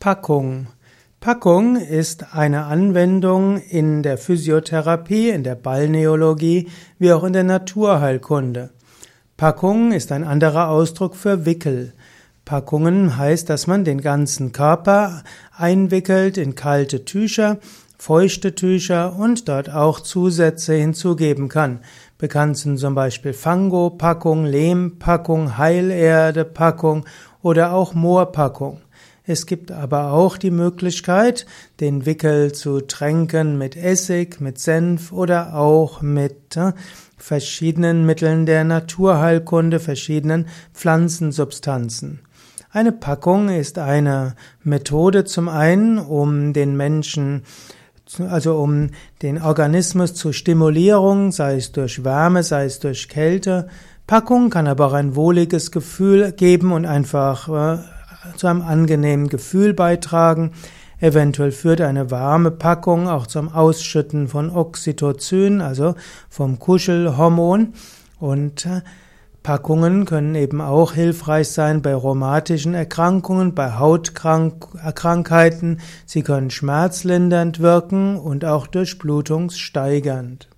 Packung. Packung ist eine Anwendung in der Physiotherapie, in der Balneologie, wie auch in der Naturheilkunde. Packung ist ein anderer Ausdruck für Wickel. Packungen heißt, dass man den ganzen Körper einwickelt in kalte Tücher, feuchte Tücher und dort auch Zusätze hinzugeben kann. Bekannt sind zum Beispiel Fango-Packung, Lehmpackung, Heilerde-Packung oder auch Moorpackung. Es gibt aber auch die Möglichkeit, den Wickel zu tränken mit Essig, mit Senf oder auch mit äh, verschiedenen Mitteln der Naturheilkunde, verschiedenen Pflanzensubstanzen. Eine Packung ist eine Methode zum einen, um den Menschen also um den Organismus zur Stimulierung, sei es durch Wärme, sei es durch Kälte. Packung kann aber auch ein wohliges Gefühl geben und einfach äh, zu einem angenehmen Gefühl beitragen. Eventuell führt eine warme Packung auch zum Ausschütten von Oxytocin, also vom Kuschelhormon. Und äh, Packungen können eben auch hilfreich sein bei rheumatischen Erkrankungen, bei Hautkrankheiten. Sie können schmerzlindernd wirken und auch durchblutungssteigernd.